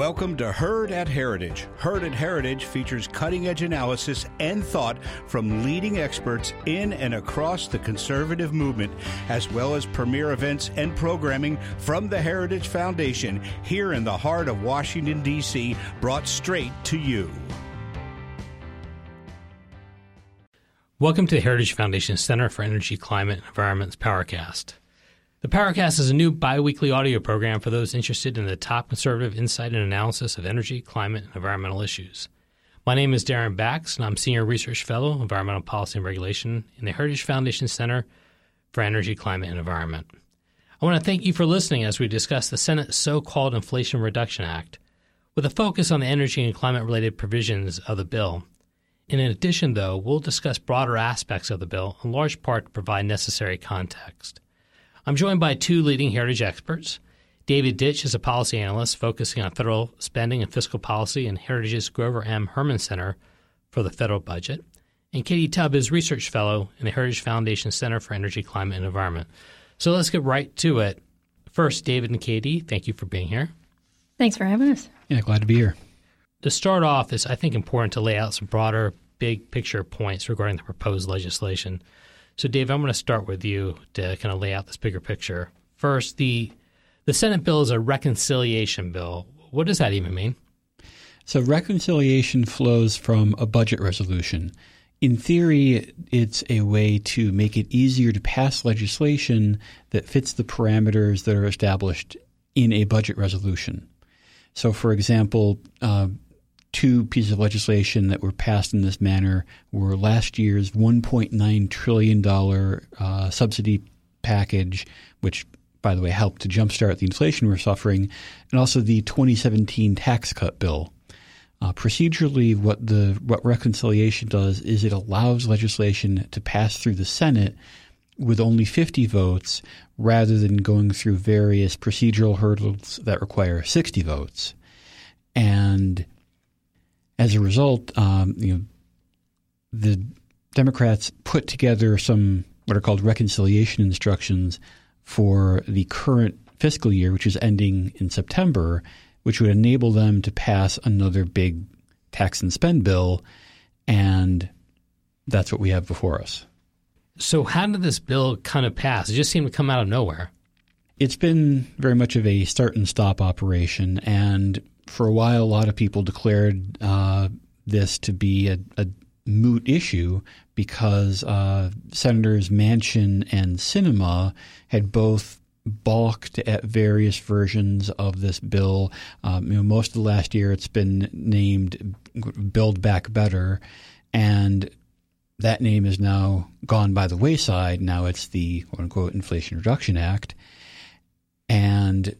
Welcome to Heard at Heritage. Heard at Heritage features cutting edge analysis and thought from leading experts in and across the conservative movement, as well as premier events and programming from the Heritage Foundation here in the heart of Washington, D.C., brought straight to you. Welcome to the Heritage Foundation Center for Energy, Climate, and Environment's Powercast. The Powercast is a new biweekly audio program for those interested in the top conservative insight and analysis of energy, climate, and environmental issues. My name is Daren Bakst, and I'm Senior Research Fellow, Environmental Policy and Regulation in the Heritage Foundation Center for Energy, Climate, and Environment. I want to thank you for listening as we discuss the Senate's so called Inflation Reduction Act, with a focus on the energy and climate related provisions of the bill. In addition, though, we'll discuss broader aspects of the bill, in large part to provide necessary context. I'm joined by two leading heritage experts. David Ditch is a policy analyst focusing on federal spending and fiscal policy in Heritage's Grover M. Hermann Center for the federal budget. And Katie Tubb is research fellow in the Heritage Foundation Center for Energy, Climate, and Environment. So let's get right to it. First, David and Katie, thank you for being here. Thanks for having us. Yeah, glad to be here. To start off, it's I think important to lay out some broader, big picture points regarding the proposed legislation. So, Dave, I'm going to start with you to kind of lay out this bigger picture. First, the the Senate bill is a reconciliation bill. What does that even mean? So, reconciliation flows from a budget resolution. In theory, it's a way to make it easier to pass legislation that fits the parameters that are established in a budget resolution. So, for example, uh, two pieces of legislation that were passed in this manner were last year's $1.9 trillion uh, subsidy package, which, by the way, helped to jumpstart the inflation we're suffering, and also the 2017 tax cut bill. Uh, procedurally, what the what reconciliation does is it allows legislation to pass through the Senate with only 50 votes rather than going through various procedural hurdles that require 60 votes. And as a result, um, you know, the Democrats put together some what are called reconciliation instructions for the current fiscal year, which is ending in September, which would enable them to pass another big tax and spend bill. And that's what we have before us. So, how did this bill kind of pass? It just seemed to come out of nowhere. It's been very much of a start and stop operation. And for a while, a lot of people declared uh, this to be a, a, moot issue because uh, Senators Manchin and Sinema had both balked at various versions of this bill. Um, you know, most of the last year, it's been named "Build Back Better," and that name is now gone by the wayside. Now it's the "quote unquote" Inflation Reduction Act, and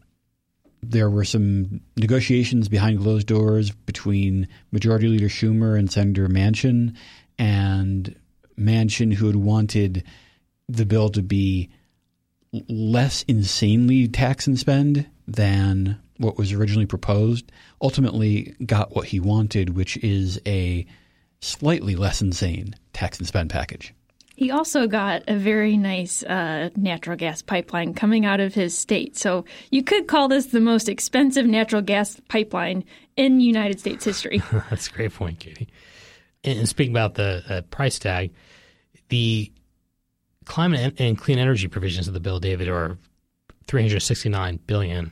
there were some negotiations behind closed doors between Majority Leader Schumer and Senator Manchin, and Manchin, who had wanted the bill to be less insanely tax and spend than what was originally proposed, ultimately got what he wanted, which is a slightly less insane tax and spend package. He also got a very nice uh, natural gas pipeline coming out of his state. So you could call this the most expensive natural gas pipeline in United States history. That's a great point, Katie. And speaking about the uh, price tag, the climate and clean energy provisions of the bill, David, are 369 billion.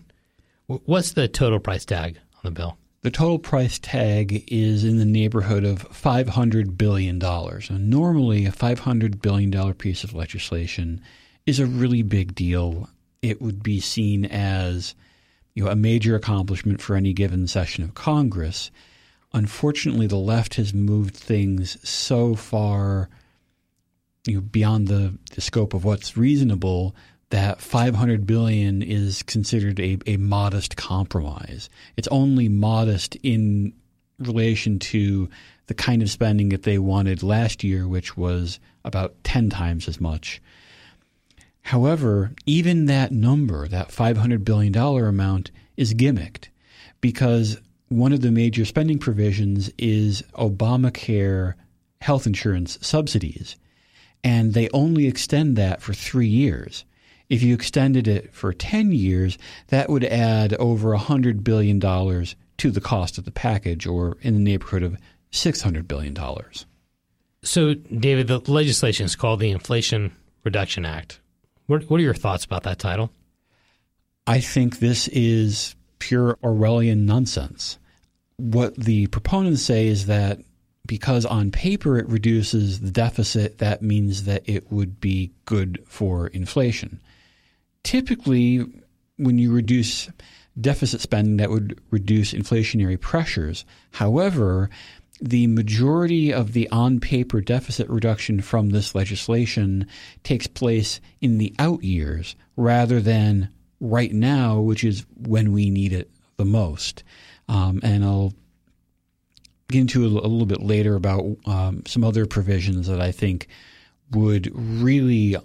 What's the total price tag on the bill? The total price tag is in the neighborhood of $500 billion. Now, normally, a $500 billion piece of legislation is a really big deal. It would be seen as you know, a major accomplishment for any given session of Congress. Unfortunately, the left has moved things so far you know, beyond the, the scope of what's reasonable that 500 billion is considered a, a modest compromise. It's only modest in relation to the kind of spending that they wanted last year, which was about 10 times as much. However, even that number, that $500 billion amount, is gimmicked because one of the major spending provisions is Obamacare health insurance subsidies, and they only extend that for three years. If you extended it for 10 years, that would add over $100 billion to the cost of the package, or in the neighborhood of $600 billion. So, David, the legislation is called the Inflation Reduction Act. What, what are your thoughts about that title? I think this is pure Orwellian nonsense. What the proponents say is that because on paper it reduces the deficit, that means that it would be good for inflation. Typically, when you reduce deficit spending, that would reduce inflationary pressures. However, the majority of the on paper deficit reduction from this legislation takes place in the out years rather than right now, which is when we need it the most. Um, and I'll get into a, a little bit later about um, some other provisions that I think would really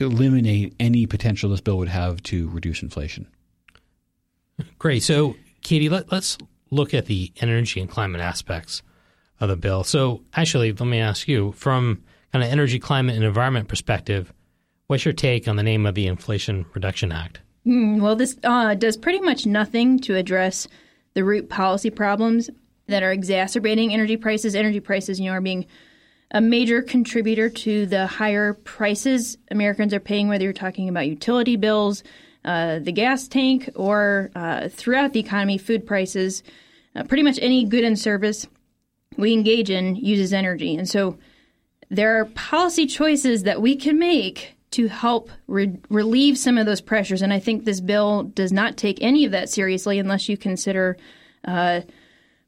eliminate any potential this bill would have to reduce inflation. Great. So, Katie, let, us look at the energy and climate aspects of the bill. So, actually, let me ask you from kind of energy, climate, and environment perspective, what's your take on the name of the Inflation Reduction Act? Mm, well, this uh, does pretty much nothing to address the root policy problems that are exacerbating energy prices. Energy prices, you know, are being a major contributor to the higher prices Americans are paying, whether you're talking about utility bills, uh, the gas tank, or uh, throughout the economy, food prices. Uh, pretty much any good and service we engage in uses energy. And so there are policy choices that we can make to help re- relieve some of those pressures. And I think this bill does not take any of that seriously unless you consider uh,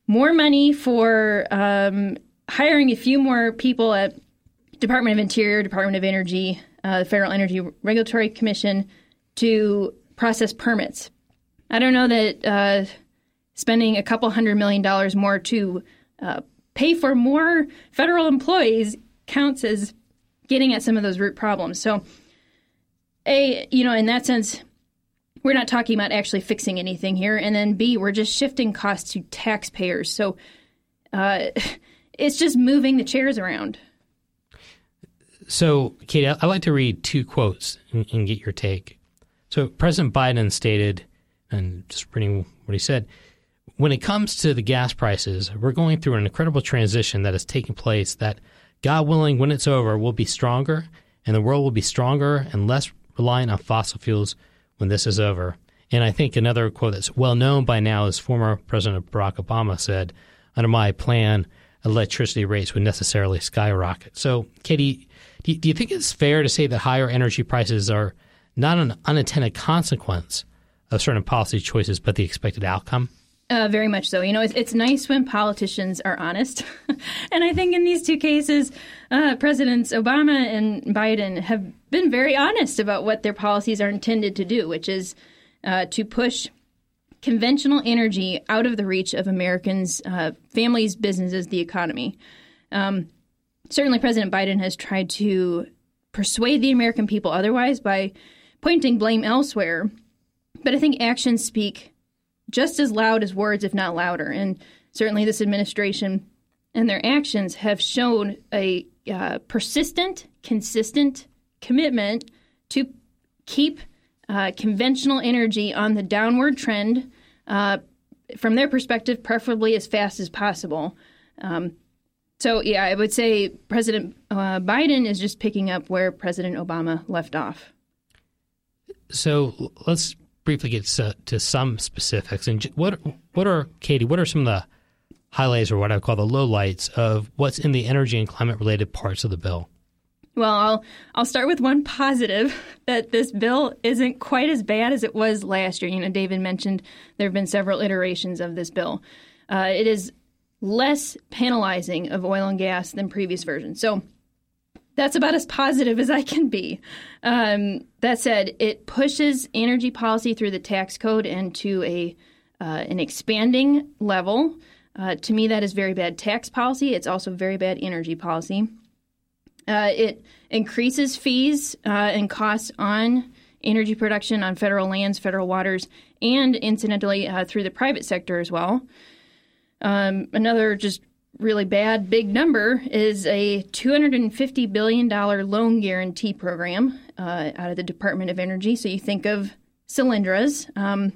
more money for um, hiring a few more people at Department of Interior, Department of Energy, uh, the Federal Energy Regulatory Commission to process permits. I don't know that uh, spending a couple hundred million dollars more to uh, pay for more federal employees counts as getting at some of those root problems. So, a you know, in that sense, we're not talking about actually fixing anything here, and then B, we're just shifting costs to taxpayers. So. It's just moving the chairs around. So, Katie, I'd like to read two quotes and, and get your take. So, President Biden stated, and just reading what he said, when it comes to the gas prices, we're going through an incredible transition that is taking place that, God willing, when it's over, will be stronger and the world will be stronger and less reliant on fossil fuels when this is over. And I think another quote that's well known by now is former President Barack Obama said, Under my plan, electricity rates would necessarily skyrocket. So, Katie, do you, think it's fair to say that higher energy prices are not an unintended consequence of certain policy choices, but the expected outcome? Uh, very much so. You know, it's, it's nice when politicians are honest. and I think in these two cases, uh, Presidents Obama and Biden have been very honest about what their policies are intended to do, which is uh, to push conventional energy out of the reach of Americans, uh, families, businesses, the economy. Um, certainly, President Biden has tried to persuade the American people otherwise by pointing blame elsewhere. But I think actions speak just as loud as words, if not louder. And certainly, this administration and their actions have shown a uh, persistent, consistent commitment to keep uh, conventional energy on the downward trend uh, from their perspective, preferably as fast as possible. Um, so, yeah, I would say President uh, Biden is just picking up where President Obama left off. So let's briefly get to, some specifics. And what what are Katie? What are some of the highlights, or what I would call the lowlights, of what's in the energy and climate related parts of the bill? Well, I'll I'll start with one positive that this bill isn't quite as bad as it was last year. You know, David mentioned there have been several iterations of this bill. Uh, it is less penalizing of oil and gas than previous versions. So that's about as positive as I can be. Um, that said, it pushes energy policy through the tax code into a uh, an expanding level. Uh, to me, that is very bad tax policy. It's also very bad energy policy. Uh, it increases fees uh, and costs on energy production on federal lands, federal waters, and incidentally uh, through the private sector as well. Um, another just really bad big number is a $250 billion loan guarantee program uh, out of the Department of Energy. So you think of Solyndras. Um,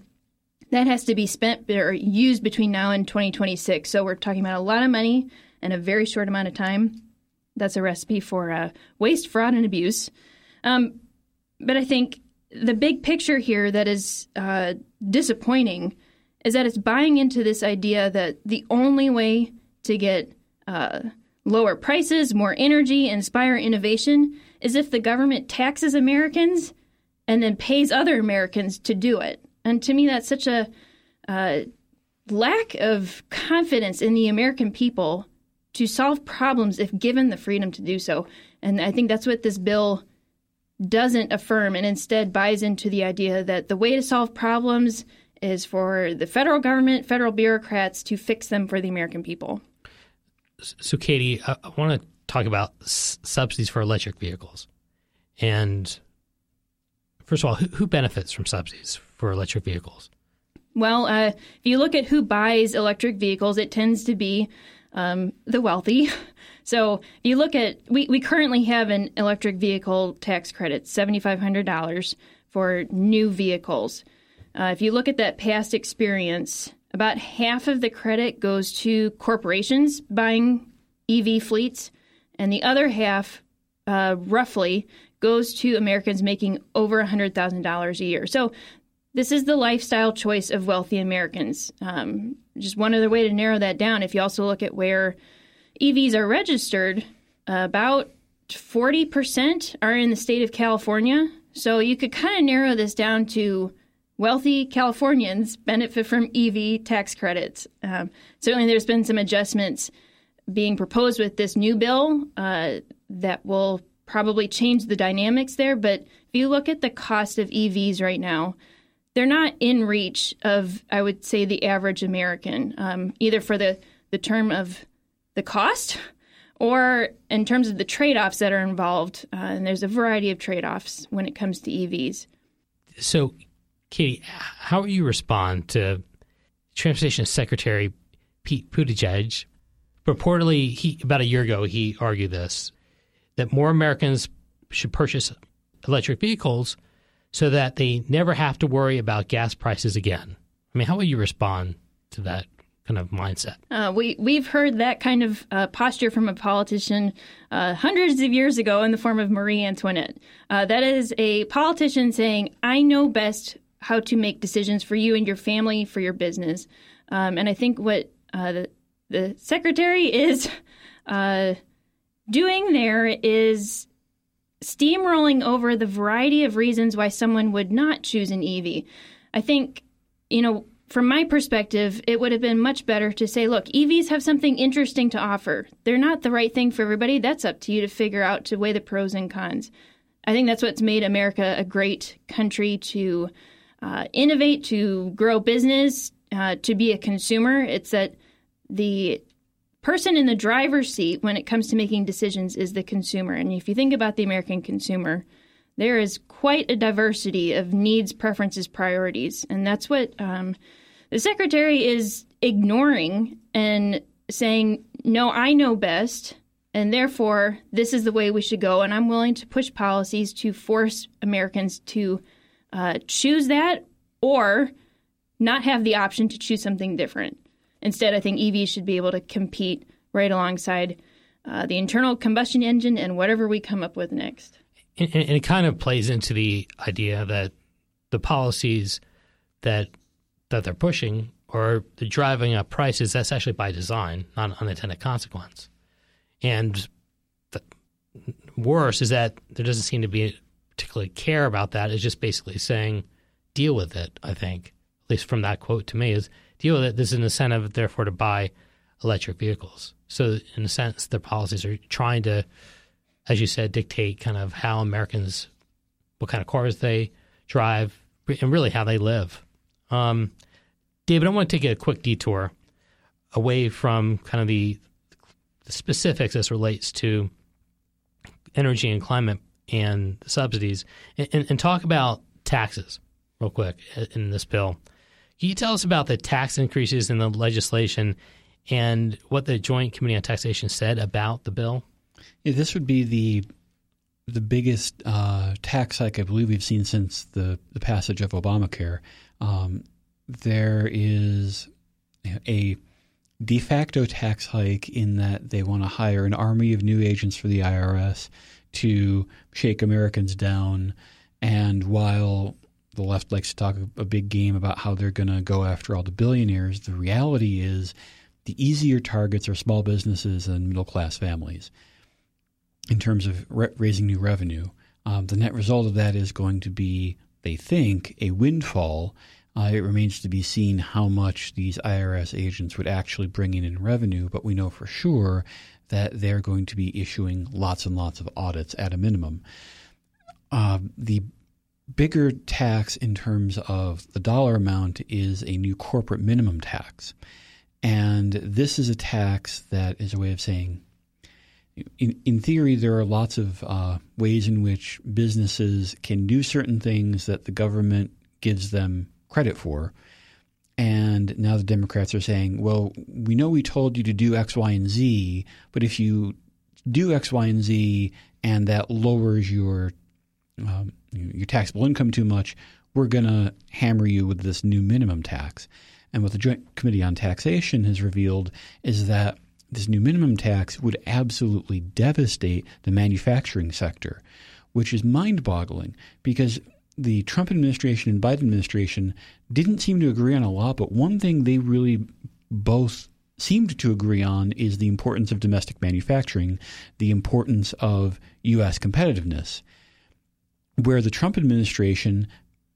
that has to be spent or used between now and 2026. So we're talking about a lot of money in a very short amount of time. That's a recipe for uh, waste, fraud, and abuse. Um, but I think the big picture here that is uh, disappointing is that it's buying into this idea that the only way to get uh, lower prices, more energy, inspire innovation is if the government taxes Americans and then pays other Americans to do it. And to me, that's such a uh, lack of confidence in the American people to solve problems if given the freedom to do so. And I think that's what this bill doesn't affirm and instead buys into the idea that the way to solve problems is for the federal government, federal bureaucrats to fix them for the American people. So, Katie, I, I want to talk about s- subsidies for electric vehicles. And first of all, who, who benefits from subsidies for electric vehicles? Well, uh, if you look at who buys electric vehicles, it tends to be um, the wealthy. So you look at we, we currently have an electric vehicle tax credit, seventy five hundred dollars for new vehicles. Uh, if you look at that past experience, about half of the credit goes to corporations buying EV fleets, and the other half, uh, roughly, goes to Americans making over $100,000 a year. So this is the lifestyle choice of wealthy Americans. Um, just one other way to narrow that down, if you also look at where EVs are registered, uh, about 40% are in the state of California. So you could kind of narrow this down to wealthy Californians benefit from EV tax credits. Um, certainly, there's been some adjustments being proposed with this new bill uh, that will probably change the dynamics there. But if you look at the cost of EVs right now, they're not in reach of, I would say, the average American, um, either for the, the term of the cost or in terms of the trade offs that are involved. Uh, and there's a variety of trade offs when it comes to EVs. So, Katie, how will you respond to Transportation Secretary Pete Buttigieg? Purportedly, he about a year ago he argued this that more Americans should purchase electric vehicles so that they never have to worry about gas prices again. I mean, how will you respond to that kind of mindset? Uh, we we've heard that kind of uh, posture from a politician uh, hundreds of years ago in the form of Marie Antoinette. Uh, that is a politician saying, "I know best how to make decisions for you and your family, for your business." Um, and I think what uh, the the secretary is uh, doing there is steamrolling over the variety of reasons why someone would not choose an EV. I think, you know, from my perspective, it would have been much better to say, look, EVs have something interesting to offer. They're not the right thing for everybody. That's up to you to figure out to weigh the pros and cons. I think that's what's made America a great country to uh, innovate, to grow business, uh, to be a consumer. It's that the person in the driver's seat when it comes to making decisions is the consumer. And if you think about the American consumer, there is quite a diversity of needs, preferences, priorities. And that's what um, the secretary is ignoring and saying, no, I know best. And therefore, this is the way we should go. And I'm willing to push policies to force Americans to uh, choose that or not have the option to choose something different. Instead, I think EVs should be able to compete right alongside uh, the internal combustion engine and whatever we come up with next. And, and it kind of plays into the idea that the policies that that they're pushing or the driving up prices that's actually by design, not an unintended consequence. And the worse is that there doesn't seem to be particularly care about that. It's just basically saying deal with it. I think, at least from that quote to me, is deal with it. There's an incentive, therefore, to buy electric vehicles. So, in a sense, their policies are trying to, as you said, dictate kind of how Americans, what kind of cars they drive, and really how they live. Um, David, I want to take a quick detour away from kind of the, the specifics as relates to energy and climate and subsidies, and, and, and talk about taxes real quick in this bill. Can you tell us about the tax increases in the legislation and what the Joint Committee on Taxation said about the bill? Yeah, this would be the the biggest uh, tax hike I believe we've seen since the, the passage of Obamacare. Um, there is a de facto tax hike in that they want to hire an army of new agents for the IRS to shake Americans down. And while the left likes to talk a big game about how they're going to go after all the billionaires, the reality is the easier targets are small businesses and middle class families in terms of re- raising new revenue. Um, the net result of that is going to be, they think, a windfall uh, it remains to be seen how much these IRS agents would actually bring in in revenue, but we know for sure that they're going to be issuing lots and lots of audits at a minimum. Uh, the bigger tax in terms of the dollar amount is a new corporate minimum tax. And this is a tax that is a way of saying, in, in theory, there are lots of uh, ways in which businesses can do certain things that the government gives them credit for. And now the Democrats are saying, well, we know we told you to do X, Y, and Z, but if you do X, Y, and Z and that lowers your um, your taxable income too much, we're going to hammer you with this new minimum tax. And what the Joint Committee on Taxation has revealed is that this new minimum tax would absolutely devastate the manufacturing sector, which is mind boggling because the Trump administration and Biden administration didn't seem to agree on a lot, but one thing they really both seemed to agree on is the importance of domestic manufacturing, the importance of U.S. competitiveness. Where the Trump administration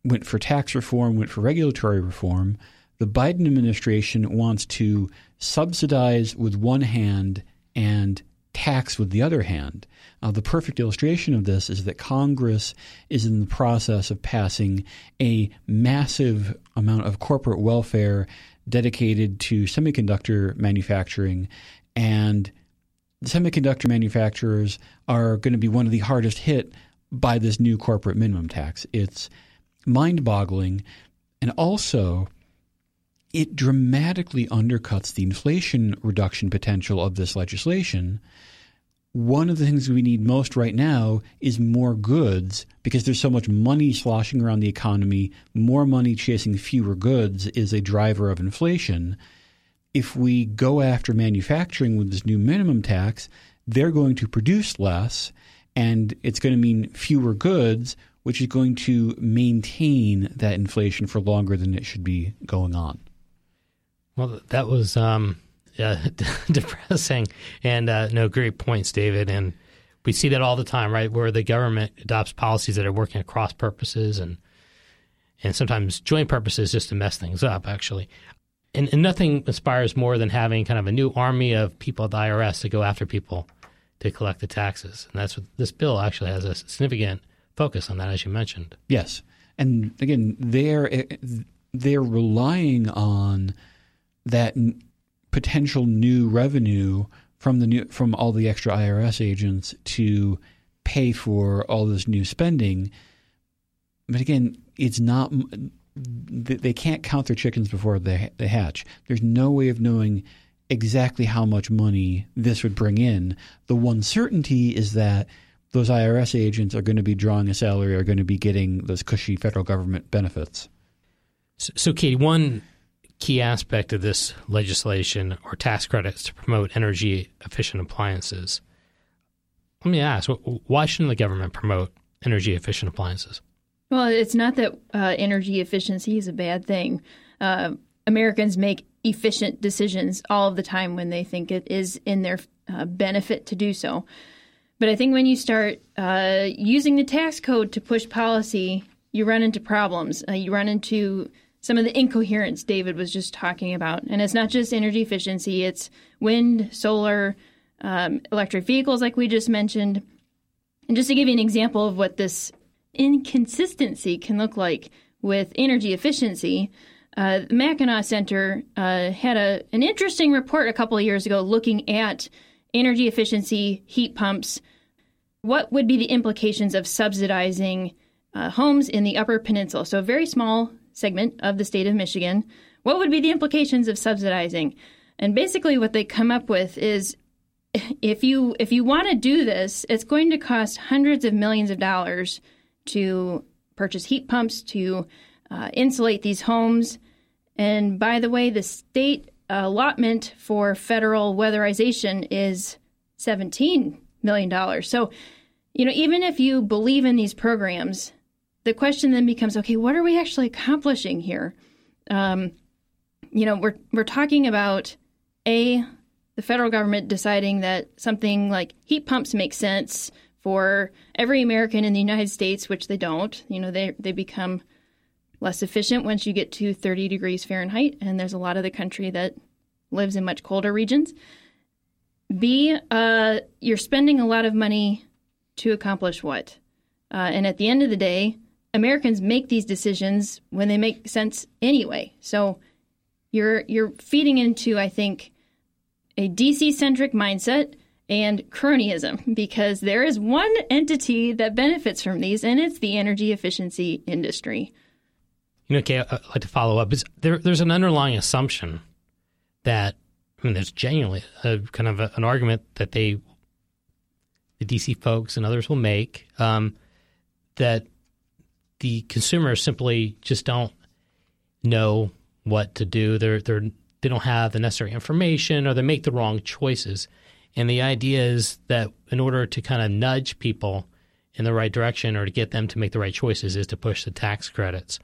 went for tax reform, went for regulatory reform, the Biden administration wants to subsidize with one hand and tax with the other hand. Uh, the perfect illustration of this is that Congress is in the process of passing a massive amount of corporate welfare dedicated to semiconductor manufacturing, and the semiconductor manufacturers are going to be one of the hardest hit by this new corporate minimum tax. It's mind boggling. And also, it dramatically undercuts the inflation reduction potential of this legislation one of the things we need most right now is more goods because there's so much money sloshing around the economy. More money chasing fewer goods is a driver of inflation. If we go after manufacturing with this new minimum tax, they're going to produce less and it's going to mean fewer goods, which is going to maintain that inflation for longer than it should be going on. Well, that was um, depressing. And uh, no, great points, David. And we see that all the time, right? Where the government adopts policies that are working across purposes and and sometimes joint purposes just to mess things up, actually. And, and nothing inspires more than having kind of a new army of people at the IRS to go after people to collect the taxes. And that's what this bill actually has a significant focus on that, as you mentioned. Yes. And again, they're eh, they're relying on that potential new revenue from the new from all the extra IRS agents to pay for all this new spending. But again, it's not they can't count their chickens before they, they hatch. There's no way of knowing exactly how much money this would bring in. The one certainty is that those IRS agents are going to be drawing a salary, are going to be getting those cushy federal government benefits. So, so Katie, one key aspect of this legislation or tax credits to promote energy efficient appliances. Let me ask, why shouldn't the government promote energy efficient appliances? Well, it's not that uh, energy efficiency is a bad thing. Uh, Americans make efficient decisions all of the time when they think it is in their uh, benefit to do so. But I think when you start uh, using the tax code to push policy, you run into problems. Uh, you run into some of the incoherence David was just talking about. And it's not just energy efficiency, it's wind, solar, um, electric vehicles, like we just mentioned. And just to give you an example of what this inconsistency can look like with energy efficiency, uh, the Mackinac Center uh, had a, an interesting report a couple of years ago looking at energy efficiency heat pumps. What would be the implications of subsidizing uh, homes in the Upper Peninsula? So, a very small segment of the state of Michigan, what would be the implications of subsidizing? And basically what they come up with is if you if you want to do this, it's going to cost hundreds of millions of dollars to purchase heat pumps to uh, insulate these homes. And by the way, the state allotment for federal weatherization is $17 million. So, you know, even if you believe in these programs, the question then becomes okay, what are we actually accomplishing here? Um, you know, we're, we're talking about A, the federal government deciding that something like heat pumps make sense for every American in the United States, which they don't. You know, they, they become less efficient once you get to 30 degrees Fahrenheit, and there's a lot of the country that lives in much colder regions. B, uh, you're spending a lot of money to accomplish what? Uh, and at the end of the day, Americans make these decisions when they make sense anyway. So you're you're feeding into, I think, a DC centric mindset and cronyism because there is one entity that benefits from these, and it's the energy efficiency industry. You know, okay, I'd like to follow up. Is there, there's an underlying assumption that I mean, there's genuinely a kind of a, an argument that they, the DC folks and others will make um, that the consumers simply just don't know what to do. They're they're they don't have the necessary information or they make the wrong choices. And the idea is that in order to kind of nudge people in the right direction or to get them to make the right choices is to push the tax credits.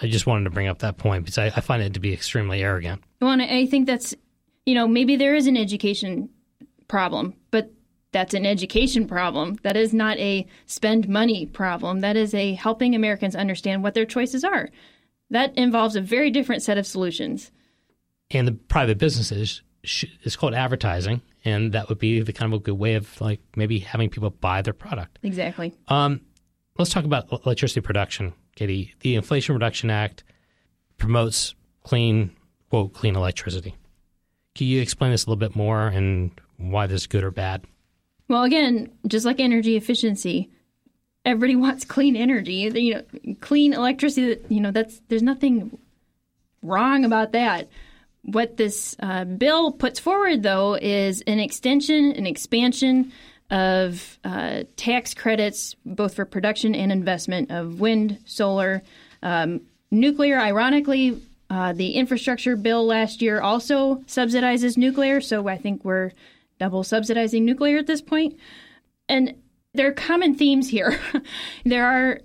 I just wanted to bring up that point because I, I find it to be extremely arrogant. Well, I think that's, you know, maybe there is an education problem, but that's an education problem. That is not a spend money problem. That is a helping Americans understand what their choices are. That involves a very different set of solutions. And the private businesses it's called advertising, and that would be the kind of a good way of like maybe having people buy their product. Exactly. Um, let's talk about electricity production, Katie. The Inflation Reduction Act promotes clean, quote, clean electricity. Can you explain this a little bit more and why this is good or bad? Well, again, just like energy efficiency, everybody wants clean energy. You know, clean electricity. You know, that's there's nothing wrong about that. What this uh, bill puts forward, though, is an extension, an expansion of uh, tax credits, both for production and investment of wind, solar, um, nuclear. Ironically, uh, the infrastructure bill last year also subsidizes nuclear, so I think we're double subsidizing nuclear at this point. And there are common themes here. there are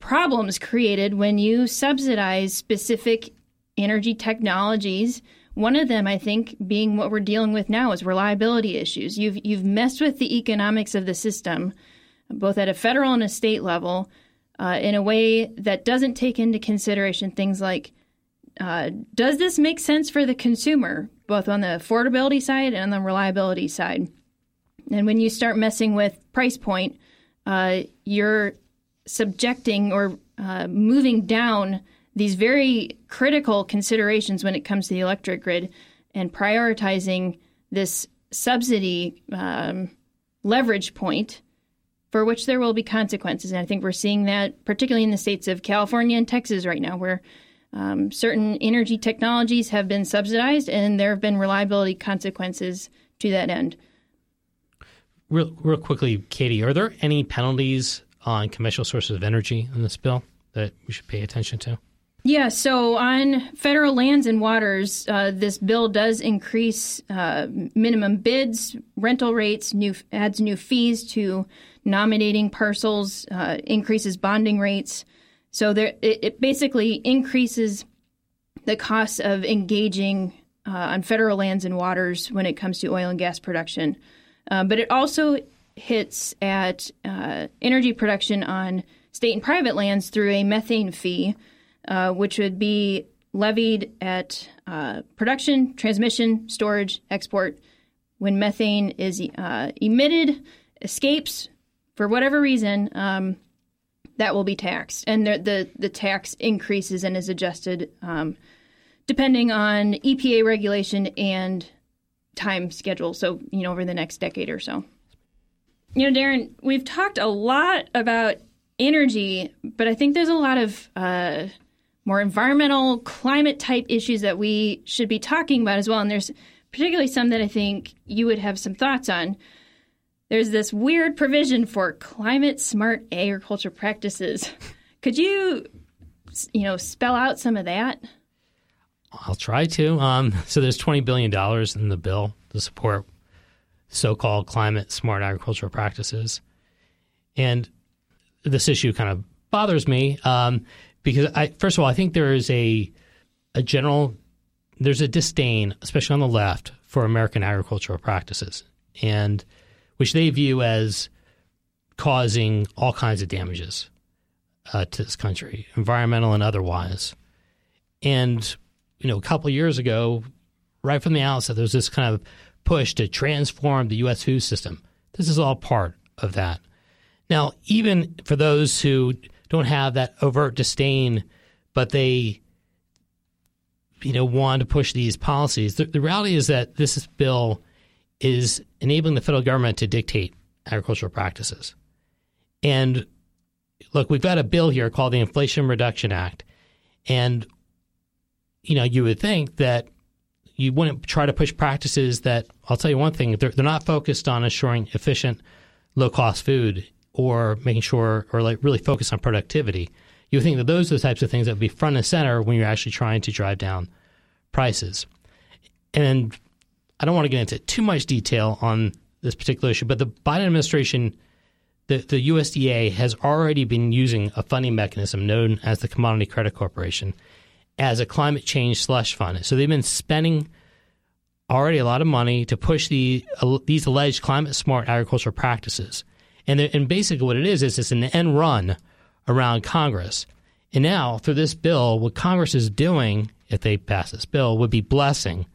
problems created when you subsidize specific energy technologies one of them, I think, being what we're dealing with now is reliability issues. You've you've messed with the economics of the system, both at a federal and a state level, uh, in a way that doesn't take into consideration things like uh, does this make sense for the consumer, both on the affordability side and on the reliability side? And when you start messing with price point, uh, you're subjecting or uh, moving down these very critical considerations when it comes to the electric grid and prioritizing this subsidy um, leverage point for which there will be consequences. And I think we're seeing that particularly in the states of California and Texas right now, where um, certain energy technologies have been subsidized and there have been reliability consequences to that end. Real, real quickly, Katie, are there any penalties on conventional sources of energy in this bill that we should pay attention to? Yeah, so on federal lands and waters, uh, this bill does increase uh, minimum bids, rental rates, new adds new fees to nominating parcels, uh, increases bonding rates. So there, it, it, basically increases the cost of engaging uh, on federal lands and waters when it comes to oil and gas production. Uh, but it also hits at uh, energy production on state and private lands through a methane fee uh, which would be levied at uh, production, transmission, storage, export. When methane is uh, emitted, escapes for whatever reason, um, that will be taxed, and the, the, the tax increases and is adjusted um, depending on EPA regulation and time schedule. So you know over the next decade or so. You know, Daren, we've talked a lot about energy, but I think there's a lot of uh, more environmental, climate type issues that we should be talking about as well. And there's particularly some that I think you would have some thoughts on. There's this weird provision for climate smart agriculture practices. Could you, you know, spell out some of that? I'll try to. Um, so there's $20 billion in the bill to support so called climate smart agricultural practices. And this issue kind of bothers me um, because, I, first of all, I think there is a, a general, there's a disdain, especially on the left, for American agricultural practices, and which they view as causing all kinds of damages uh, to this country, environmental and otherwise. And you know, a couple years ago, right from the outset, there was this kind of push to transform the U.S. food system. This is all part of that. Now, even for those who don't have that overt disdain, but they, you know, want to push these policies, the, the reality is that this bill is enabling the federal government to dictate agricultural practices. And look, we've got a bill here called the Inflation Reduction Act. And you know, you would think that you wouldn't try to push practices that I'll tell you one thing, they're, they're not focused on assuring efficient, low cost food or making sure or like really focus on productivity. You think that those are the types of things that would be front and center when you're actually trying to drive down prices. And I don't want to get into too much detail on this particular issue, but the Biden administration, the, the USDA has already been using a funding mechanism known as the Commodity Credit Corporation as a climate change slush fund. So they've been spending already a lot of money to push the uh, these alleged climate smart agricultural practices. And and basically what it is is it's an end run around Congress. And now through this bill, what Congress is doing, if they pass this bill, would be blessing,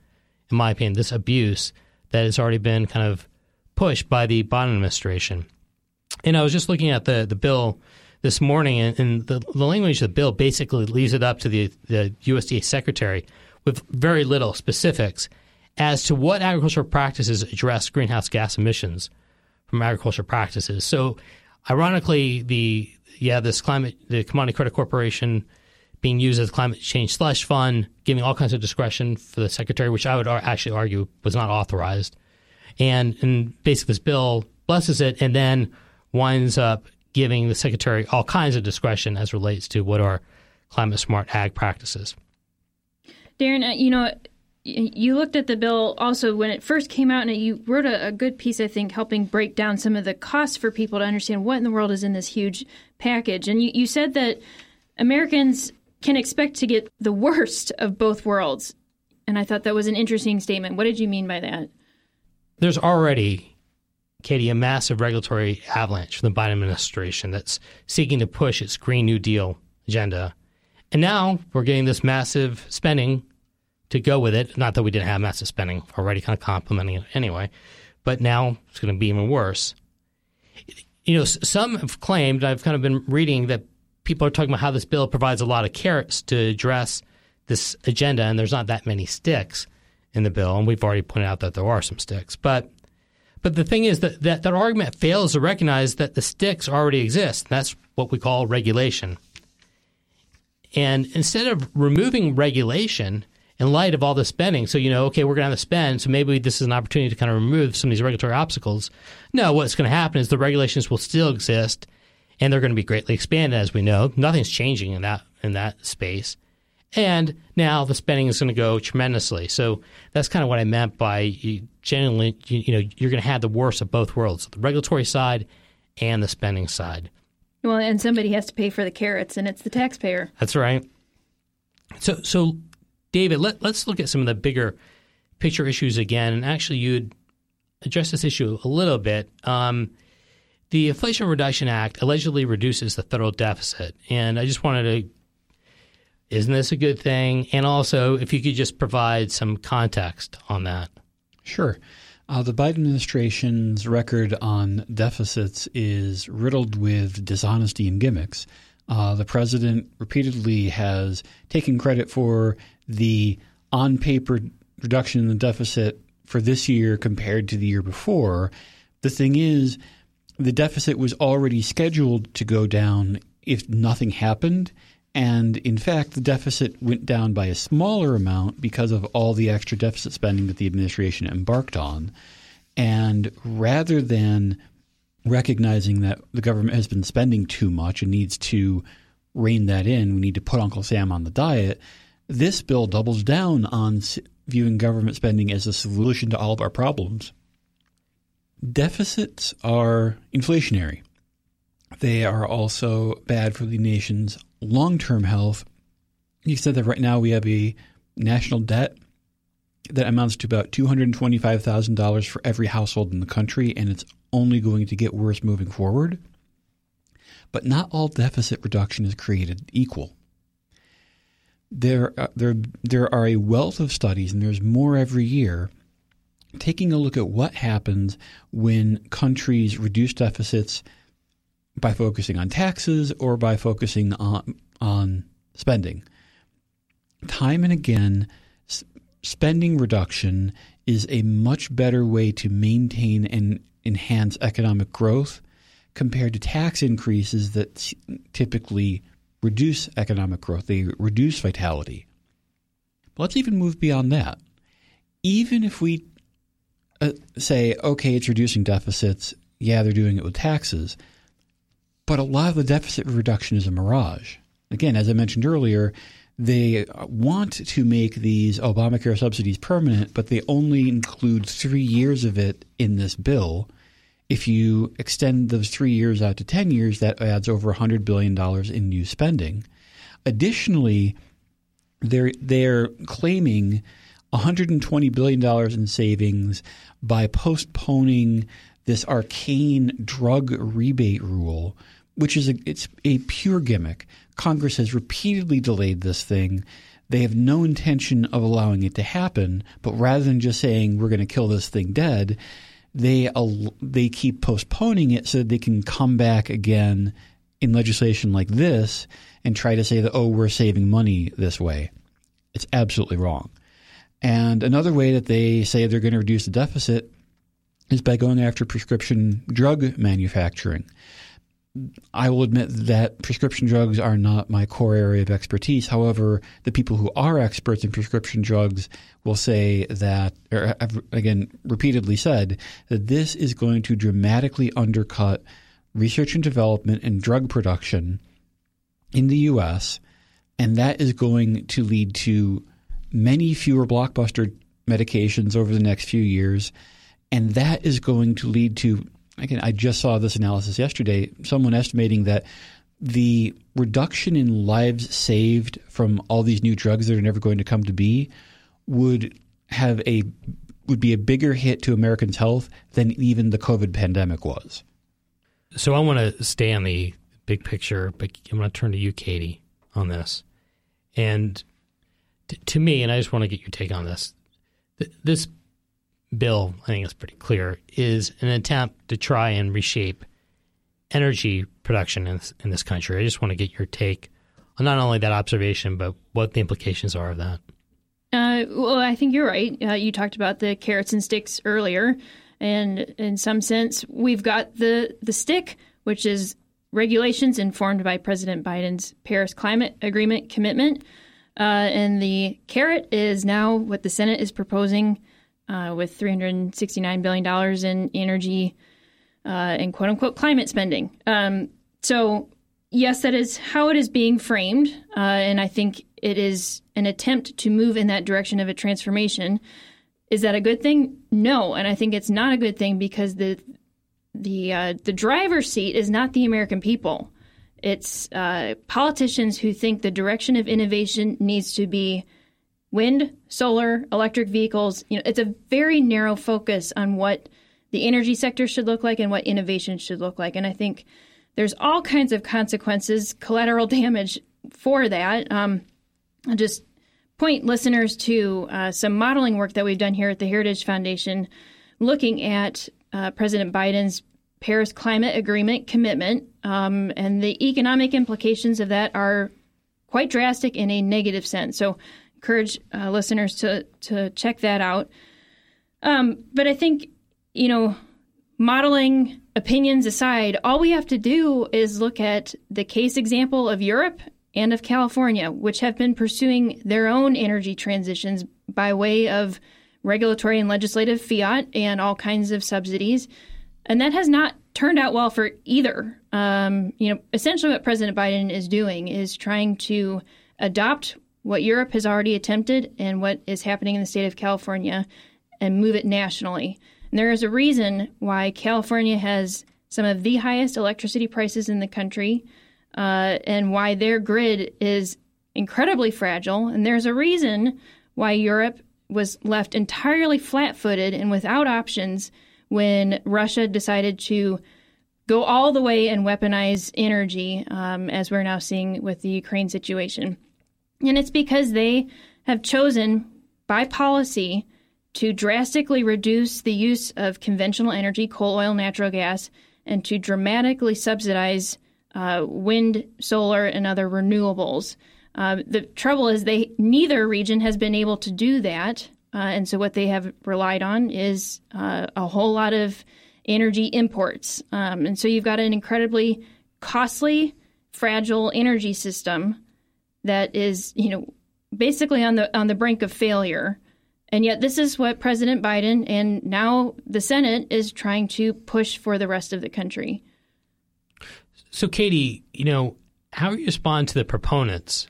in my opinion, this abuse that has already been kind of pushed by the Biden administration. And I was just looking at the the bill this morning, and, and the, the, language of the bill basically leaves it up to the, the USDA secretary with very little specifics as to what agricultural practices address greenhouse gas emissions from agricultural practices. So, ironically, the yeah, this climate, the Commodity Credit Corporation being used as a climate change slush fund, giving all kinds of discretion for the secretary, which I would actually argue was not authorized. And, and basically, this bill blesses it and then winds up giving the secretary all kinds of discretion as relates to what are climate smart ag practices. Daren, uh, you know, you looked at the bill also when it first came out, and you wrote a, a, good piece, I think, helping break down some of the costs for people to understand what in the world is in this huge package. And you, you said that Americans can expect to get the worst of both worlds. And I thought that was an interesting statement. What did you mean by that? There's already Katie, a massive regulatory avalanche from the Biden administration that's seeking to push its Green New Deal agenda. And now we're getting this massive spending to go with it. Not that we didn't have massive spending already, kind of complementing it anyway, but now it's going to be even worse. You know, some have claimed, I've kind of been reading that people are talking about how this bill provides a lot of carrots to address this agenda, and there's not that many sticks in the bill. And we've already pointed out that there are some sticks. But but the thing is that, that that argument fails to recognize that the sticks already exist. That's what we call regulation. And instead of removing regulation in light of all the spending, so you know, okay, we're going to have to spend, so maybe this is an opportunity to kind of remove some of these regulatory obstacles. No, what's going to happen is the regulations will still exist, and they're going to be greatly expanded, as we know. Nothing's changing in that in that space. And now the spending is going to go tremendously. So that's kind of what I meant by generally, you, you know, you're going to have the worst of both worlds, the regulatory side and the spending side. Well, and somebody has to pay for the carrots, and it's the taxpayer. That's right. So, so David, let, let's look at some of the bigger picture issues again. And actually, you'd address this issue a little bit. Um, the Inflation Reduction Act allegedly reduces the federal deficit. And I just wanted to isn't this a good thing? And also, if you could just provide some context on that. Sure. Uh, the Biden administration's record on deficits is riddled with dishonesty and gimmicks. Uh, the president repeatedly has taken credit for the on paper reduction in the deficit for this year compared to the year before. The thing is, the deficit was already scheduled to go down if nothing happened. And in fact, the deficit went down by a smaller amount because of all the extra deficit spending that the administration embarked on. And rather than recognizing that the government has been spending too much and needs to rein that in, we need to put Uncle Sam on the diet. This bill doubles down on viewing government spending as a solution to all of our problems. Deficits are inflationary. They are also bad for the nation's long term health. You said that right now we have a national debt that amounts to about $225,000 for every household in the country, and it's only going to get worse moving forward. But not all deficit reduction is created equal. There, uh, there, there are a wealth of studies, and there's more every year, taking a look at what happens when countries reduce deficits by focusing on taxes or by focusing on, on spending. Time and again, spending reduction is a much better way to maintain and enhance economic growth compared to tax increases that typically reduce economic growth, they reduce vitality. But let's even move beyond that. Even if we uh, say, okay, it's reducing deficits, yeah, they're doing it with taxes, but a lot of the deficit reduction is a mirage. Again, as I mentioned earlier, they want to make these Obamacare subsidies permanent, but they only include three years of it in this bill. If you extend those three years out to 10 years, that adds over $100 billion in new spending. Additionally, they're, they're claiming $120 billion in savings by postponing this arcane drug rebate rule, which is a, it's a pure gimmick. Congress has repeatedly delayed this thing. They have no intention of allowing it to happen, but rather than just saying we're going to kill this thing dead, they they keep postponing it so that they can come back again in legislation like this and try to say that oh we're saving money this way. It's absolutely wrong. And another way that they say they're going to reduce the deficit is by going after prescription drug manufacturing. I will admit that prescription drugs are not my core area of expertise. However, the people who are experts in prescription drugs will say that, or have again repeatedly said, that this is going to dramatically undercut research and development and drug production in the U.S., and that is going to lead to many fewer blockbuster medications over the next few years. And that is going to lead to again, I just saw this analysis yesterday. Someone estimating that the reduction in lives saved from all these new drugs that are never going to come to be would have a would be a bigger hit to Americans' health than even the COVID pandemic was. So I want to stay on the big picture, but I'm going to turn to you, Katie, on this. And to me, and I just want to get your take on this. This bill, I think it's pretty clear, is an attempt to try and reshape energy production in this, in this country. I just want to get your take on not only that observation, but what the implications are of that. Uh, well, I think you're right. Uh, you talked about the carrots and sticks earlier, and in some sense, we've got the the stick, which is regulations informed by President Biden's Paris Climate Agreement commitment, uh, and the carrot is now what the Senate is proposing uh, with $369 billion in energy uh, and quote unquote climate spending. Um, so, yes, that is how it is being framed. Uh, and I think it is an attempt to move in that direction of a transformation. Is that a good thing? No. And I think it's not a good thing because the the uh, the driver's seat is not the American people. It's uh, politicians who think the direction of innovation needs to be wind, solar, electric vehicles. You know, it's a very narrow focus on what the energy sector should look like and what innovation should look like. And I think there's all kinds of consequences, collateral damage for that. Um, I'll just point listeners to uh, some modeling work that we've done here at the Heritage Foundation, looking at uh, President Biden's Paris Climate Agreement commitment, um, and the economic implications of that are quite drastic in a negative sense. So encourage uh, listeners to to check that out. Um, but I think you know, modeling opinions aside, all we have to do is look at the case example of Europe and of California, which have been pursuing their own energy transitions by way of regulatory and legislative fiat and all kinds of subsidies. And that has not turned out well for either. Um, you know, essentially what President Biden is doing is trying to adopt what Europe has already attempted and what is happening in the state of California and move it nationally. And there is a reason why California has some of the highest electricity prices in the country uh, and why their grid is incredibly fragile. And there's a reason why Europe was left entirely flat footed and without options when Russia decided to go all the way and weaponize energy, um, as we're now seeing with the Ukraine situation. And it's because they have chosen by policy to drastically reduce the use of conventional energy, coal, oil, natural gas, and to dramatically subsidize uh, wind, solar, and other renewables. Uh, the trouble is, they neither region has been able to do that, uh, and so what they have relied on is uh, a whole lot of energy imports. Um, and so you've got an incredibly costly, fragile energy system that is, you know, basically on the on the brink of failure. And yet, this is what President Biden and now the Senate is trying to push for the rest of the country. So, Katie, you know, how do you respond to the proponents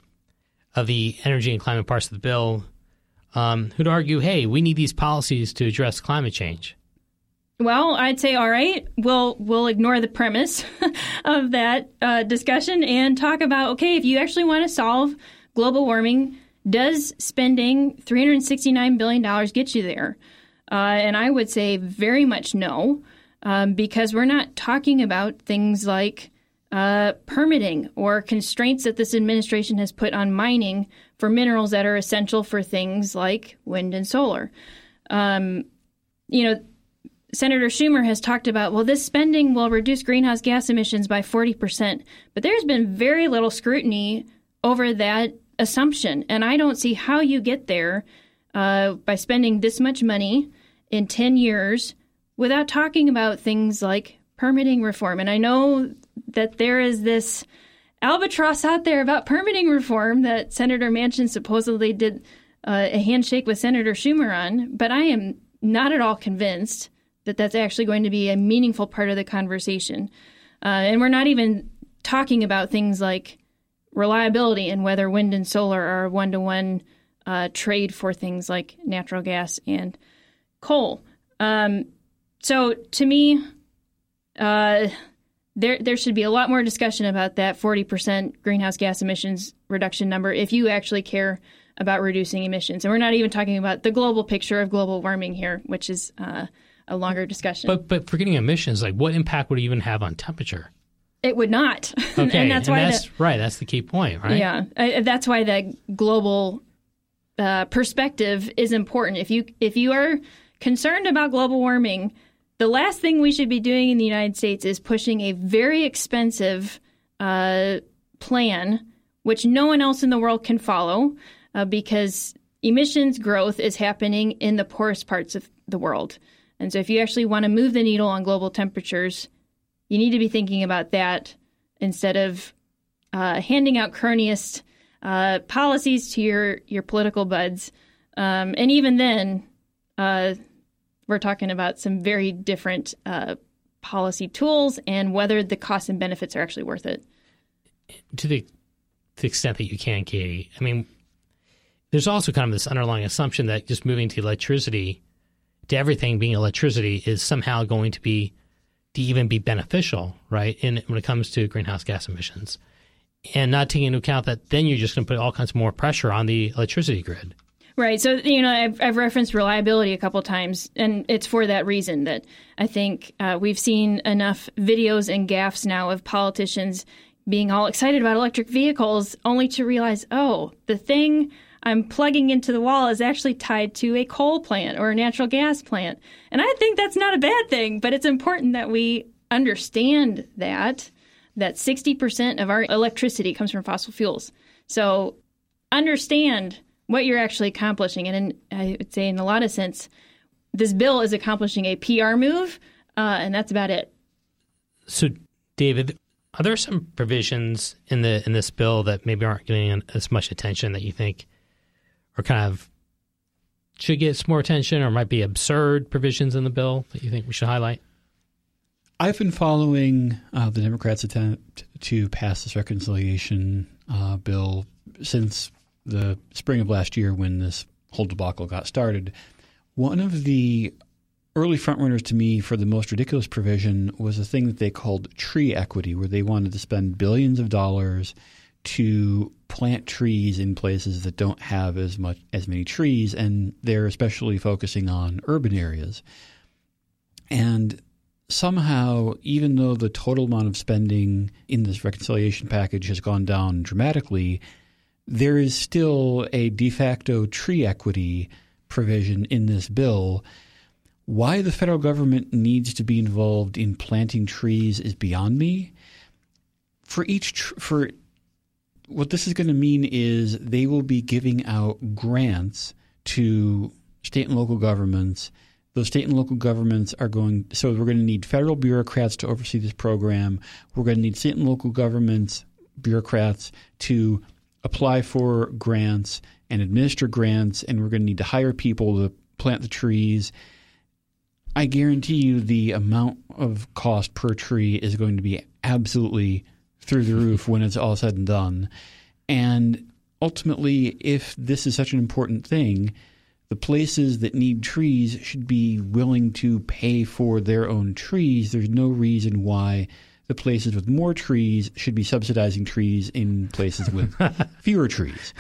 of the energy and climate parts of the bill um, who'd argue, hey, we need these policies to address climate change? Well, I'd say, all right, we'll we'll ignore the premise of that uh, discussion and talk about okay, if you actually want to solve global warming, does spending three hundred sixty nine billion dollars get you there? Uh, and I would say very much no, um, because we're not talking about things like uh, permitting or constraints that this administration has put on mining for minerals that are essential for things like wind and solar. Um, you know, Senator Schumer has talked about, well, this spending will reduce greenhouse gas emissions by 40%. But there's been very little scrutiny over that assumption. And I don't see how you get there uh, by spending this much money in 10 years without talking about things like permitting reform. And I know that there is this albatross out there about permitting reform that Senator Manchin supposedly did uh, a handshake with Senator Schumer on, but I am not at all convinced that that's actually going to be a meaningful part of the conversation. Uh, and we're not even talking about things like reliability and whether wind and solar are one to one trade for things like natural gas and coal. Um, so to me, uh, there there should be a lot more discussion about that 40% greenhouse gas emissions reduction number if you actually care about reducing emissions. And we're not even talking about the global picture of global warming here, which is uh, a longer discussion. But but forgetting emissions, like what impact would it even have on temperature? It would not. Okay, and that's why that's the, right. That's the key point, right? Yeah, I, that's why the global uh, perspective is important. If you if you are concerned about global warming, the last thing we should be doing in the United States is pushing a very expensive uh, plan, which no one else in the world can follow, uh, because emissions growth is happening in the poorest parts of the world. And so, if you actually want to move the needle on global temperatures, you need to be thinking about that instead of uh, handing out cronyist uh, policies to your your political buds. Um, and even then, uh, we're talking about some very different uh, policy tools and whether the costs and benefits are actually worth it. To the, to the extent that you can, Katie. I mean, there's also kind of this underlying assumption that just moving to electricity to everything being electricity is somehow going to be to even be beneficial, right? In when it comes to greenhouse gas emissions, and not taking into account that then you're just going to put all kinds of more pressure on the electricity grid. Right. So, you know, I've, I've referenced reliability a couple times, and it's for that reason that I think uh, we've seen enough videos and gaffes now of politicians being all excited about electric vehicles only to realize, oh, the thing I'm plugging into the wall is actually tied to a coal plant or a natural gas plant. And I think that's not a bad thing, but it's important that we understand that that 60% of our electricity comes from fossil fuels. So understand what you're actually accomplishing. And in, I would say, in a lot of sense, this bill is accomplishing a PR move, uh, and that's about it. So, David, are there some provisions in the in this bill that maybe aren't getting as much attention that you think are kind of should get some more attention, or might be absurd provisions in the bill that you think we should highlight? I've been following uh, the Democrats' attempt to pass this reconciliation uh, bill since the spring of last year when this whole debacle got started. One of the early frontrunners to me for the most ridiculous provision was a thing that they called tree equity, where they wanted to spend billions of dollars to plant trees in places that don't have as much as many trees, and they're especially focusing on urban areas. And somehow, even though the total amount of spending in this reconciliation package has gone down dramatically, there is still a de facto tree equity provision in this bill. Why the federal government needs to be involved in planting trees is beyond me. For each tr- for what this is going to mean is they will be giving out grants to state and local governments. Those state and local governments are going, so we're going to need federal bureaucrats to oversee this program. We're going to need state and local governments, bureaucrats to apply for grants and administer grants, and we're going to need to hire people to plant the trees. I guarantee you the amount of cost per tree is going to be absolutely through the roof when it's all said and done. And ultimately, if this is such an important thing, the places that need trees should be willing to pay for their own trees. There's no reason why the places with more trees should be subsidizing trees in places with fewer trees.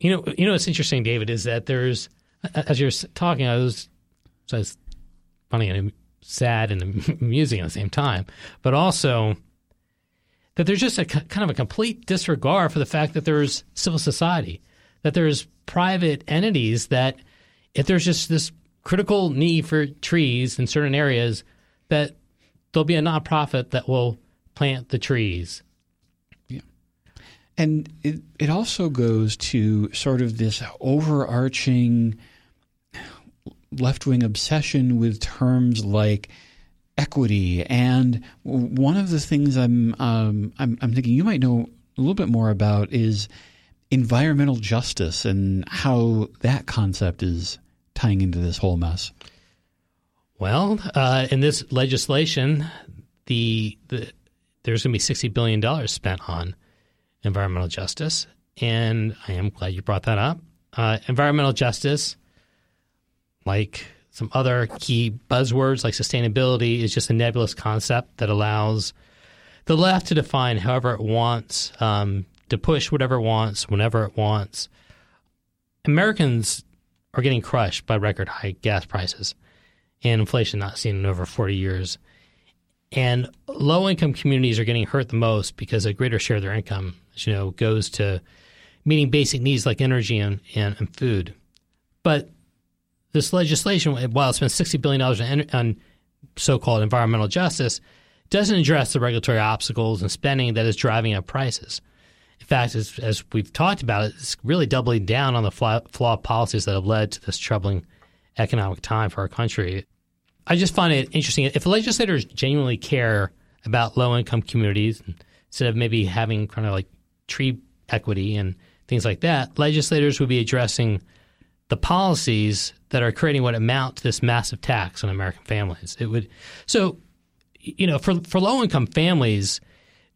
You know, you know what's interesting, David, is that there's as you're talking, I was, so it's funny and sad and amusing at the same time, but also that there's just a kind of a complete disregard for the fact that there's civil society, that there's private entities that if there's just this critical need for trees in certain areas, that there'll be a nonprofit that will plant the trees. Yeah. And it, it also goes to sort of this overarching left wing obsession with terms like equity. And one of the things I'm, um, I'm, I'm thinking you might know a little bit more about is environmental justice and how that concept is tying into this whole mess. Well, uh, in this legislation, the, the there's going to be sixty billion dollars spent on environmental justice, and I am glad you brought that up. Uh, environmental justice, like some other key buzzwords like sustainability is just a nebulous concept that allows the left to define however it wants, um, to push whatever it wants, whenever it wants. Americans are getting crushed by record high gas prices and inflation not seen in over 40 years. And low income communities are getting hurt the most because a greater share of their income, as you know, goes to meeting basic needs like energy and, and, and food. But this legislation, while it spends $60 billion on, on so called environmental justice, doesn't address the regulatory obstacles and spending that is driving up prices. In fact, as, as we've talked about, it's really doubling down on the flawed policies that have led to this troubling economic time for our country. I just find it interesting. If legislators genuinely care about low income communities, instead of maybe having kind of like tree equity and things like that, legislators would be addressing the policies that are creating what amount to this massive tax on American families. It would so you know for for low income families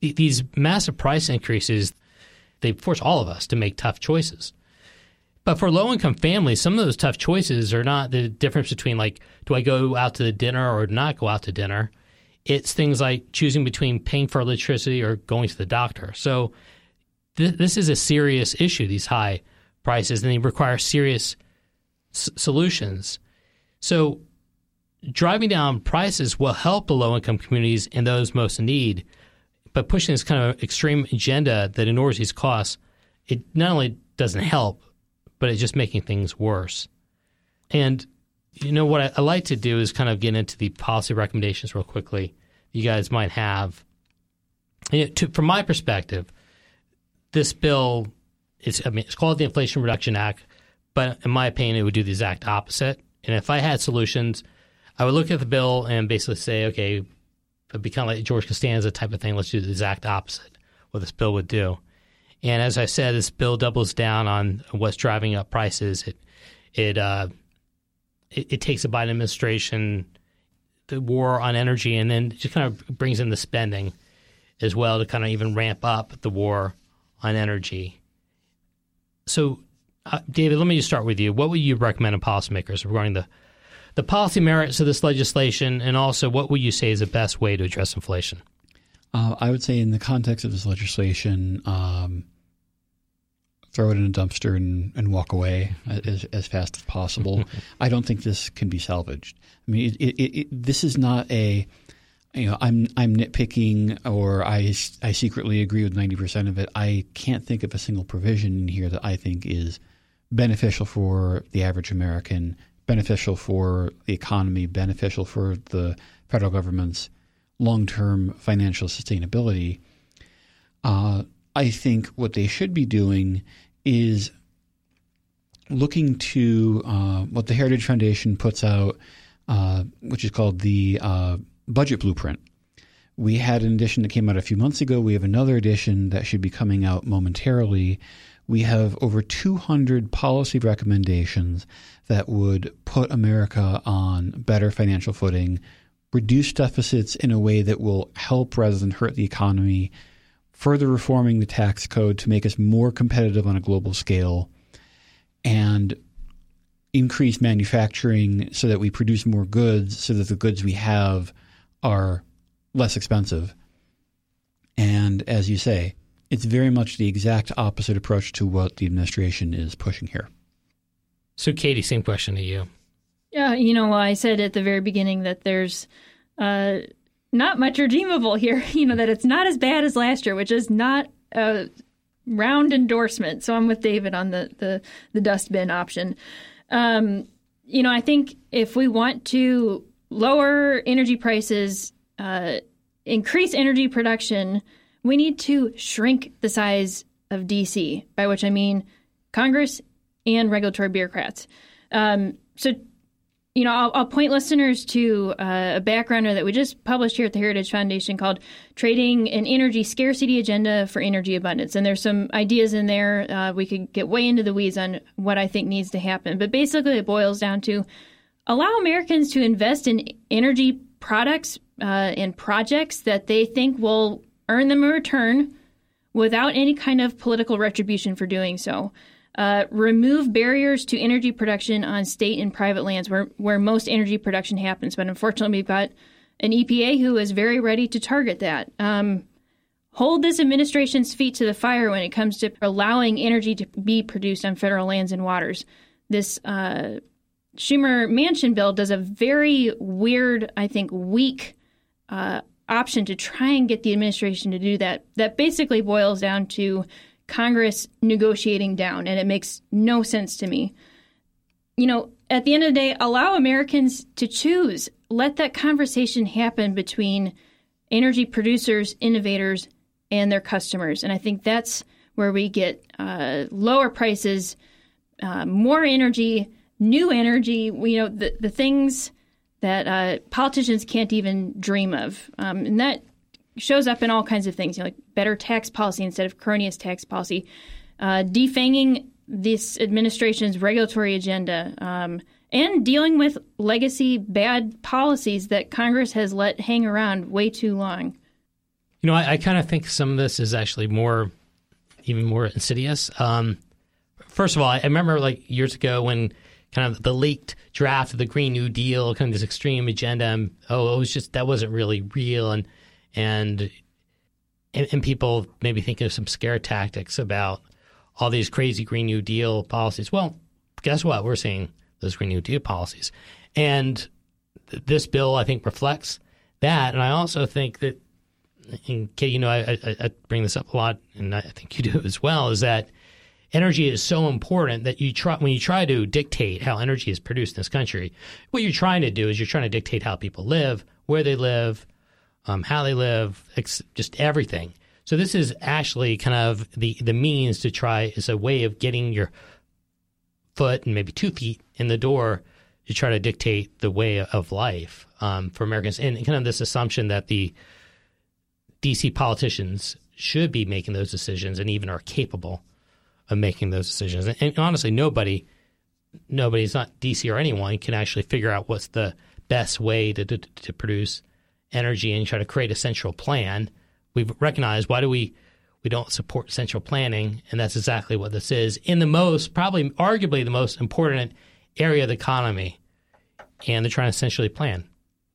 these massive price increases they force all of us to make tough choices. But for low income families, some of those tough choices are not the difference between like do I go out to the dinner or not go out to dinner. It's things like choosing between paying for electricity or going to the doctor. So th- this is a serious issue. These high prices, and they require serious s- solutions. So, driving down prices will help the low income communities and those most in need, but pushing this kind of extreme agenda that ignores these costs, it not only doesn't help, but it's just making things worse. And you know what I, I like to do is kind of get into the policy recommendations real quickly. You guys might have. You know, to, from my perspective, this bill it's I mean it's called the Inflation Reduction Act, but in my opinion, it would do the exact opposite. And if I had solutions, I would look at the bill and basically say, okay, it'd be kind of like George Costanza type of thing. Let's do the exact opposite what this bill would do. And as I said, this bill doubles down on what's driving up prices. It it uh, it, it takes the Biden administration, the war on energy, and then just kind of brings in the spending as well to kind of even ramp up the war on energy So, uh, David, let me just start with you. What would you recommend to policymakers regarding the the policy merits of this legislation, and also what would you say is the best way to address inflation? Uh, I would say, in the context of this legislation, um, throw it in a dumpster and, and walk away as, as fast as possible. I don't think this can be salvaged. I mean, it, it, it, this is not a you know I'm I'm nitpicking or I I secretly agree with ninety percent of it. I can't think of a single provision in here that I think is beneficial for the average American, beneficial for the economy, beneficial for the federal government's long term financial sustainability. Uh, I think what they should be doing is looking to uh, what the Heritage Foundation puts out, uh, which is called the uh, Budget Blueprint. We had an edition that came out a few months ago. We have another edition that should be coming out momentarily. We have over 200 policy recommendations that would put America on better financial footing, reduce deficits in a way that will help rather than hurt the economy, further reforming the tax code to make us more competitive on a global scale, and increase manufacturing so that we produce more goods so that the goods we have are less expensive. And as you say, it's very much the exact opposite approach to what the administration is pushing here. So, Katie, same question to you. Yeah, you know, I said at the very beginning that there's uh, not much redeemable here. You know that it's not as bad as last year, which is not a round endorsement. So I'm with David on the the, the dustbin option. Um, you know, I think if we want to lower energy prices, uh, increase energy production, we need to shrink the size of DC. By which I mean Congress and regulatory bureaucrats. Um, so you know, I'll, I'll point listeners to uh, a backgrounder that we just published here at the Heritage Foundation called Trading an Energy Scarcity Agenda for Energy Abundance. And there's some ideas in there. Uh, we could get way into the weeds on what I think needs to happen. But basically, it boils down to allow Americans to invest in energy products uh, and projects that they think will earn them a return without any kind of political retribution for doing so. Uh, remove barriers to energy production on state and private lands where, where most energy production happens. But unfortunately, we've got an EPA who is very ready to target that. Um, hold this administration's feet to the fire when it comes to allowing energy to be produced on federal lands and waters. This uh, Schumer Manchin bill does a very weird, I think, weak uh, option to try and get the administration to do that. That basically boils down to Congress negotiating down, and it makes no sense to me. You know, at the end of the day, allow Americans to choose. Let that conversation happen between energy producers, innovators, and their customers. And I think that's where we get uh, lower prices, uh, more energy, new energy. You know, the the things that uh, politicians can't even dream of, um, and that shows up in all kinds of things, you know, like better tax policy instead of cronyist tax policy, uh, defanging this administration's regulatory agenda, um, and dealing with legacy bad policies that Congress has let hang around way too long. You know, I, I kind of think some of this is actually more, even more insidious. Um, first of all, I remember like years ago when kind of the leaked draft of the Green New Deal, kind of this extreme agenda. And, oh, it was just that wasn't really real, and and and, people maybe think of some scare tactics about all these crazy Green New Deal policies. Well, guess what? We're seeing those Green New Deal policies, and this bill I think reflects that. And I also think that, and Katie, you know, I, I, I bring this up a lot, and I think you do as well, is that energy is so important that you try when you try to dictate how energy is produced in this country. What you're trying to do is you're trying to dictate how people live, where they live, um, how they live, ex- just everything. So this is actually kind of the the means to try as a way of getting your foot and maybe two feet in the door to try to dictate the way of life um, for Americans, and kind of this assumption that the DC politicians should be making those decisions and even are capable of making those decisions. And, and honestly, nobody, nobody's not DC or anyone can actually figure out what's the best way to, to, to produce energy and try to create a central plan. We've recognized why do we we don't support central planning, and that's exactly what this is in the most, probably arguably the most important area of the economy. And they're trying to essentially plan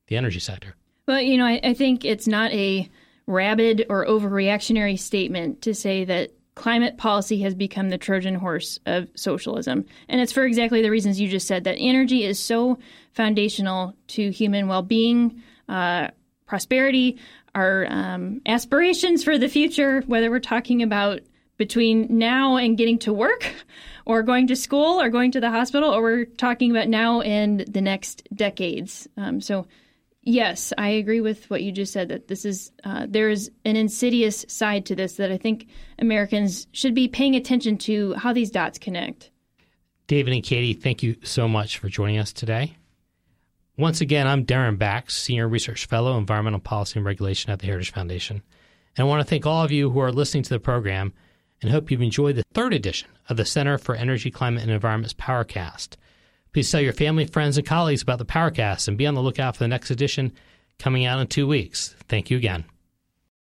the energy sector. Well, you know, I, I think it's not a rabid or overreactionary statement to say that climate policy has become the Trojan horse of socialism. And it's for exactly the reasons you just said that energy is so foundational to human well being, uh, prosperity, our um, aspirations for the future, whether we're talking about between now and getting to work or going to school or going to the hospital, or we're talking about now and the next decades. Um, so, yes, I agree with what you just said that this is, uh, there is an insidious side to this that I think Americans should be paying attention to how these dots connect. David and Katie, thank you so much for joining us today. Once again, I'm Daren Bakst, Senior Research Fellow, Environmental Policy and Regulation at the Heritage Foundation. And I want to thank all of you who are listening to the program and hope you've enjoyed the third edition of the Center for Energy, Climate, and Environment's Powercast. Please tell your family, friends, and colleagues about the Powercast and be on the lookout for the next edition coming out in two weeks. Thank you again.